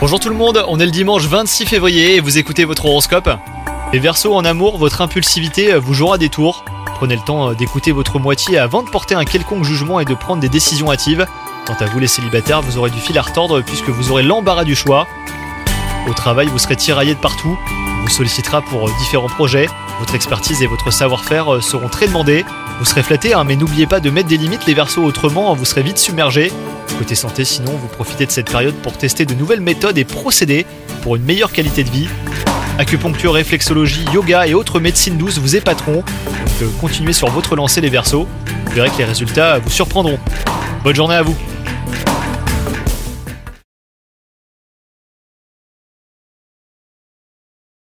Bonjour tout le monde, on est le dimanche 26 février et vous écoutez votre horoscope. Les Verseaux en amour, votre impulsivité vous jouera des tours. Prenez le temps d'écouter votre moitié avant de porter un quelconque jugement et de prendre des décisions hâtives. Quant à vous les célibataires, vous aurez du fil à retordre puisque vous aurez l'embarras du choix. Au travail, vous serez tiraillé de partout. On vous sollicitera pour différents projets. Votre expertise et votre savoir-faire seront très demandés. Vous serez flatté, hein, mais n'oubliez pas de mettre des limites les Verseaux, autrement vous serez vite submergé. Côté santé, sinon, vous profitez de cette période pour tester de nouvelles méthodes et procédés pour une meilleure qualité de vie. Acupuncture, réflexologie, yoga et autres médecines douces vous épateront. Donc euh, continuez sur votre lancée les Verseaux. Vous verrez que les résultats vous surprendront. Bonne journée à vous